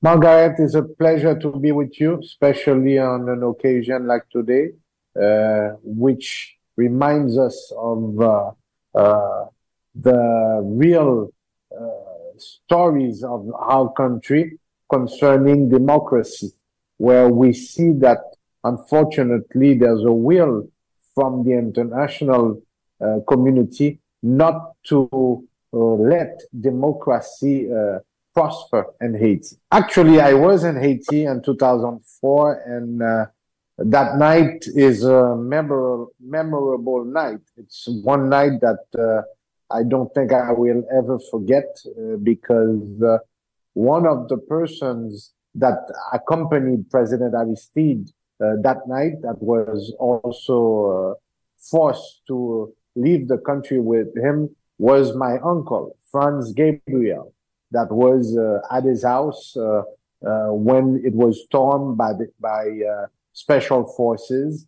Margaret, it's a pleasure to be with you, especially on an occasion like today, uh, which reminds us of uh, uh, the real uh, stories of our country concerning democracy, where we see that unfortunately there's a will from the international uh, community not to uh, let democracy prosper in Haiti. Actually, I was in Haiti in 2004, and uh, that night is a memorable, memorable night. It's one night that uh, I don't think I will ever forget uh, because uh, one of the persons that accompanied President Aristide uh, that night, that was also uh, forced to leave the country with him, was my uncle, Franz Gabriel that was uh, at his house uh, uh, when it was stormed by the, by special forces,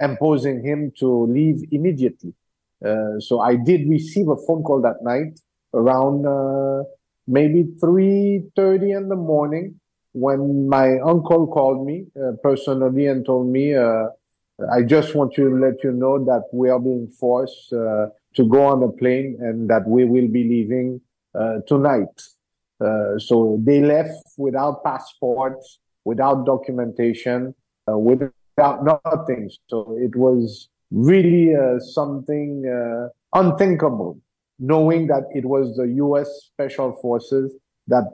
imposing him to leave immediately. so I did receive a phone call that night around maybe 3.30 in the morning when my uncle called me uh, personally and told me, uh, I just want to let you know that we are being forced uh, to go on a plane and that we will be leaving tonight. Uh, so they left without passports, without documentation, uh, without nothing. So it was really something unthinkable, knowing that it was the U.S. Special Forces that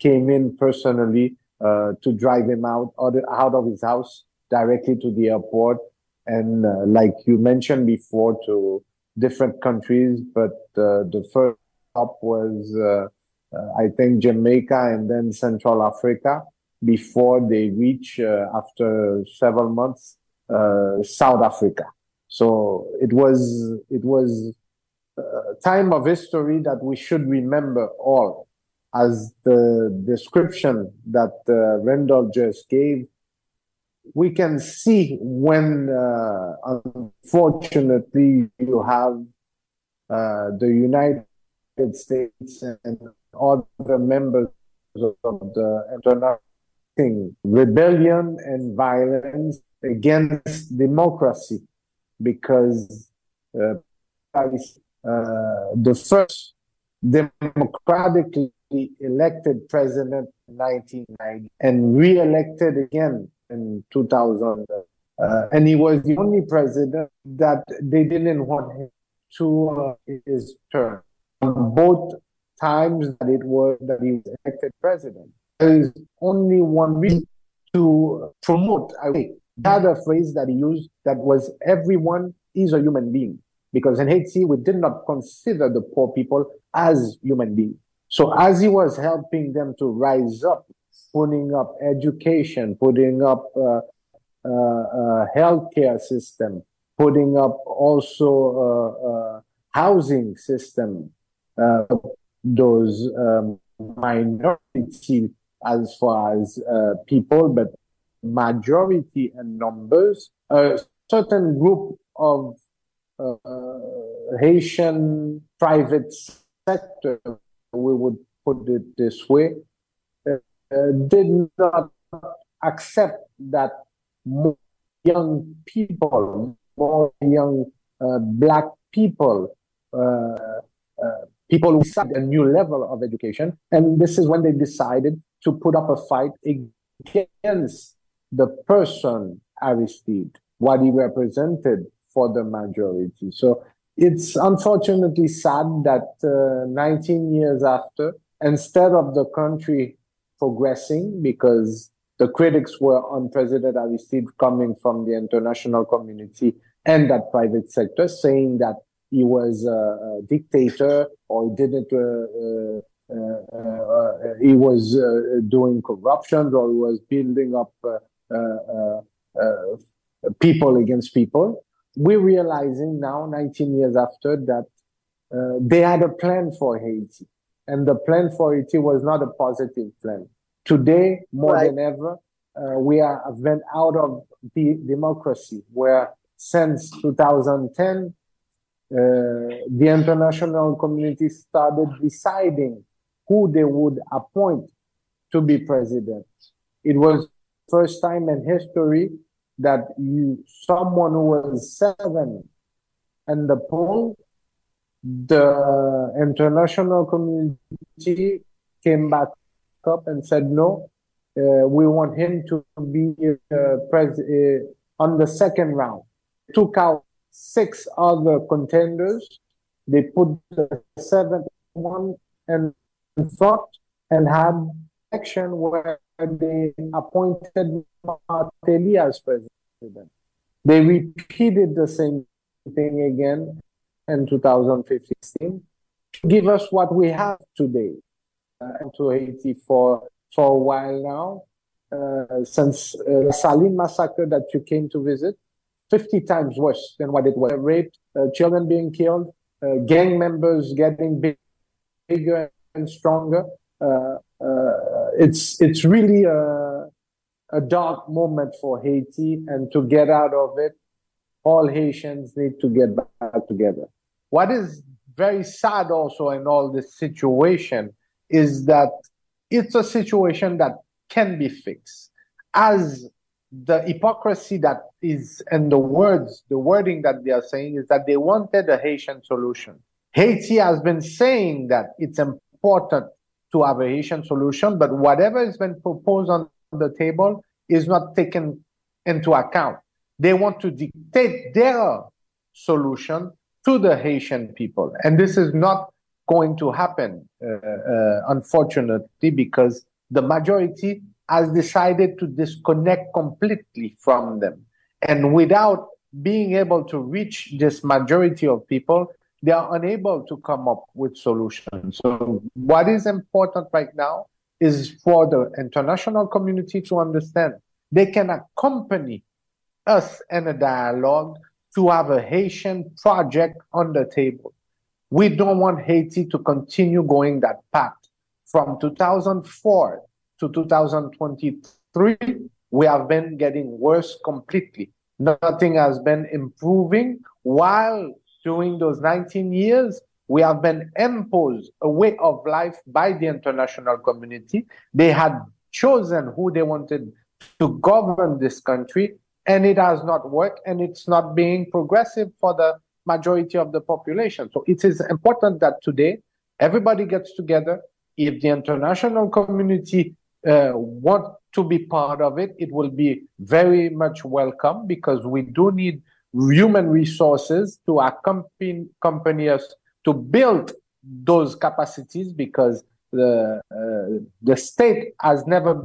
came in personally to drive him out out of his house directly to the airport and uh, like you mentioned before to different countries but uh, the first up was, uh, uh, I think, Jamaica and then Central Africa before they reach, uh, after several months, South Africa. So it was, it was a time of history that we should remember all as the description that uh, just gave, we can see when, uh, unfortunately, you have uh, the United States and all the members of the international rebellion and violence against democracy because uh, uh, the first democratically elected president in 1990 and re-elected again in 2000 uh, and he was the only president that they didn't want him to uh, his term both times that it was that he was elected president. There is only one reason to promote I the other phrase that he used that was everyone is a human being. Because in Haiti, we did not consider the poor people as human beings. So as he was helping them to rise up, putting up education, putting up uh, uh, uh, healthcare system, putting up also uh, uh, housing system, those um, minority as far as uh, people, but majority and numbers, a certain group of uh, Haitian private sector, we would put it this way, uh, did not accept that more young people, more young uh, black people uh, people who sought a new level of education. And this is when they decided to put up a fight against the person Aristide, what he represented for the majority. So it's unfortunately sad that uh, 19 years after, instead of the country progressing, because the critics were on President Aristide coming from the international community and that private sector, saying that he was a, dictator or he didn't uh, uh, uh, he was doing corruption or he was building up people against people. We're realizing now, 19 years after, that they had a plan for Haiti. And the plan for Haiti was not a positive plan. Today, more right. than ever, uh, we are went out of the democracy, where since 2010, uh, the international community started deciding who they would appoint to be president. It was first time in history that you someone who was seven and the poll, the international community came back up and said no, uh, we want him to be uh, pres- uh, on the second round. Took out six other contenders. They put the seventh one in front and had election where they appointed Martelly as president. They repeated the same thing again in 2015 to give us what we have today uh, to Haiti for for a while now. Uh, since uh, Saline massacre that you came to visit, 50 times worse than what it was. Raped, uh, children being killed, uh, gang members getting big, bigger and stronger. Uh, uh, it's it's really a, a dark moment for Haiti, and to get out of it, all Haitians need to get back together. What is very sad also in all this situation is that it's a situation that can be fixed. As the hypocrisy that is and the words, the wording that they are saying is that they wanted a Haitian solution. Haiti has been saying that it's important to have a Haitian solution, but whatever has been proposed on the table is not taken into account. They want to dictate their solution to the Haitian people. And this is not going to happen, uh, uh, unfortunately, because the majority has decided to disconnect completely from them. And without being able to reach this majority of people, they are unable to come up with solutions. So, what is important right now is for the international community to understand they can accompany us in a dialogue to have a Haitian project on the table. We don't want Haiti to continue going that path. From 2004 to 2023, we have been getting worse completely. Nothing has been improving, while during those 19 years, we have been imposed a way of life by the international community. They had chosen who they wanted to govern this country, and it has not worked, and it's not being progressive for the majority of the population. So it is important that today everybody gets together. If the international community uh, want to be part of it, it will be very much welcome because we do need human resources to accompany, accompany us to build those capacities because the uh, the state has never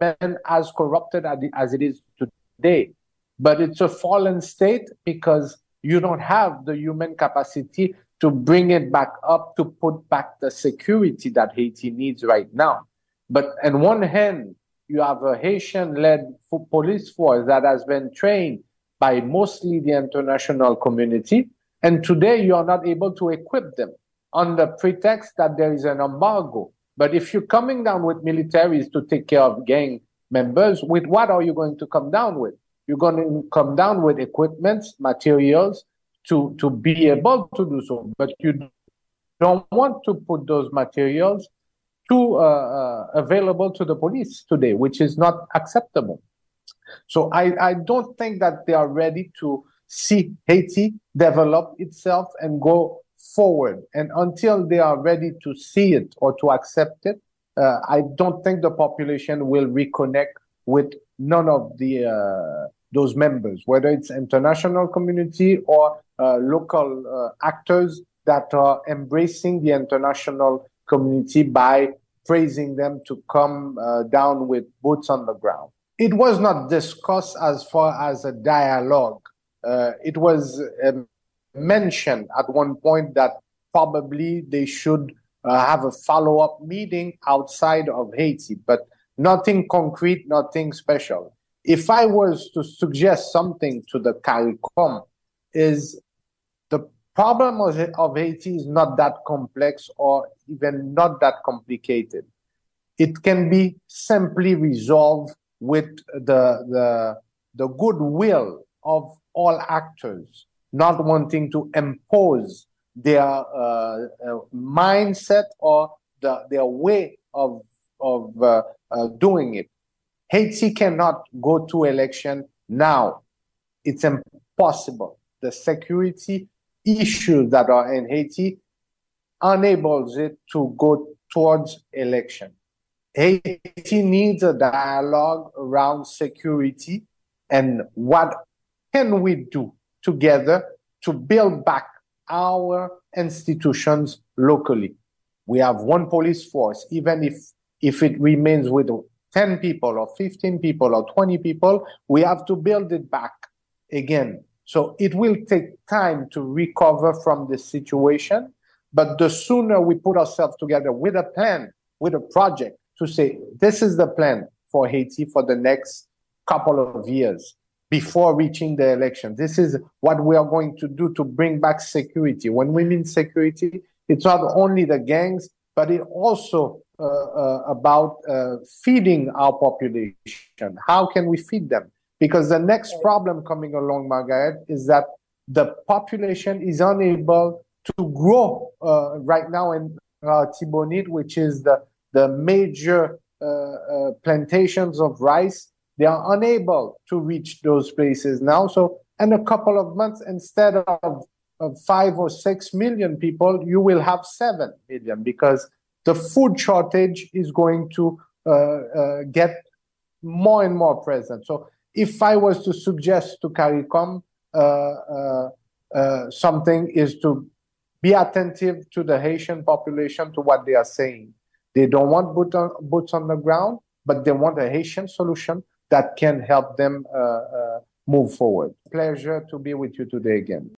been as corrupted as it is today. But it's a fallen state because you don't have the human capacity to bring it back up to put back the security that Haiti needs right now. But on one hand, you have a Haitian led police force that has been trained by mostly the international community. And today you are not able to equip them on the pretext that there is an embargo. But if you're coming down with militaries to take care of gang members, with what are you going to come down with? You're going to come down with equipment, materials to, to be able to do so. But you don't want to put those materials to uh, uh, available to the police today, which is not acceptable. So I, I don't think that they are ready to see Haiti develop itself and go forward. And until they are ready to see it or to accept it, uh, I don't think the population will reconnect with none of the uh, those members, whether it's international community or uh, local uh, actors that are embracing the international community by praising them to come uh, down with boots on the ground. It was not discussed as far as a dialogue. Uh, it was um, mentioned at one point that probably they should uh, have a follow up meeting outside of Haiti, but nothing concrete, nothing special. If I was to suggest something to the CARICOM, is problem of, Haiti is not that complex or even not that complicated. It can be simply resolved with the, the, the goodwill of all actors, not wanting to impose their uh, uh, mindset or the, their way of of uh, uh, doing it. Haiti cannot go to election now. It's impossible. The security issues that are in Haiti enables it to go towards election. Haiti needs a dialogue around security and what can we do together to build back our institutions locally. We have one police force, even if if it remains with 10 people or 15 people or 20 people, we have to build it back again. So it will take time to recover from this situation. But the sooner we put ourselves together with a plan, with a project to say, this is the plan for Haiti for the next couple of years before reaching the election. This is what we are going to do to bring back security. When we mean security, it's not only the gangs, but it also uh, uh, about uh, feeding our population. How can we feed them? Because the next problem coming along, Margaret, is that the population is unable to grow uh, right now in uh, Artibonite, which is the, the major uh, plantations of rice. They are unable to reach those places now. So, in a couple of months, instead of of five or six million people, you will have seven million because the food shortage is going to uh, uh, get more and more present. So if I was to suggest to CARICOM uh, uh, uh, something is to be attentive to the Haitian population, to what they are saying. They don't want boot on, boots on the ground, but they want a Haitian solution that can help them uh, move forward. Pleasure to be with you today again.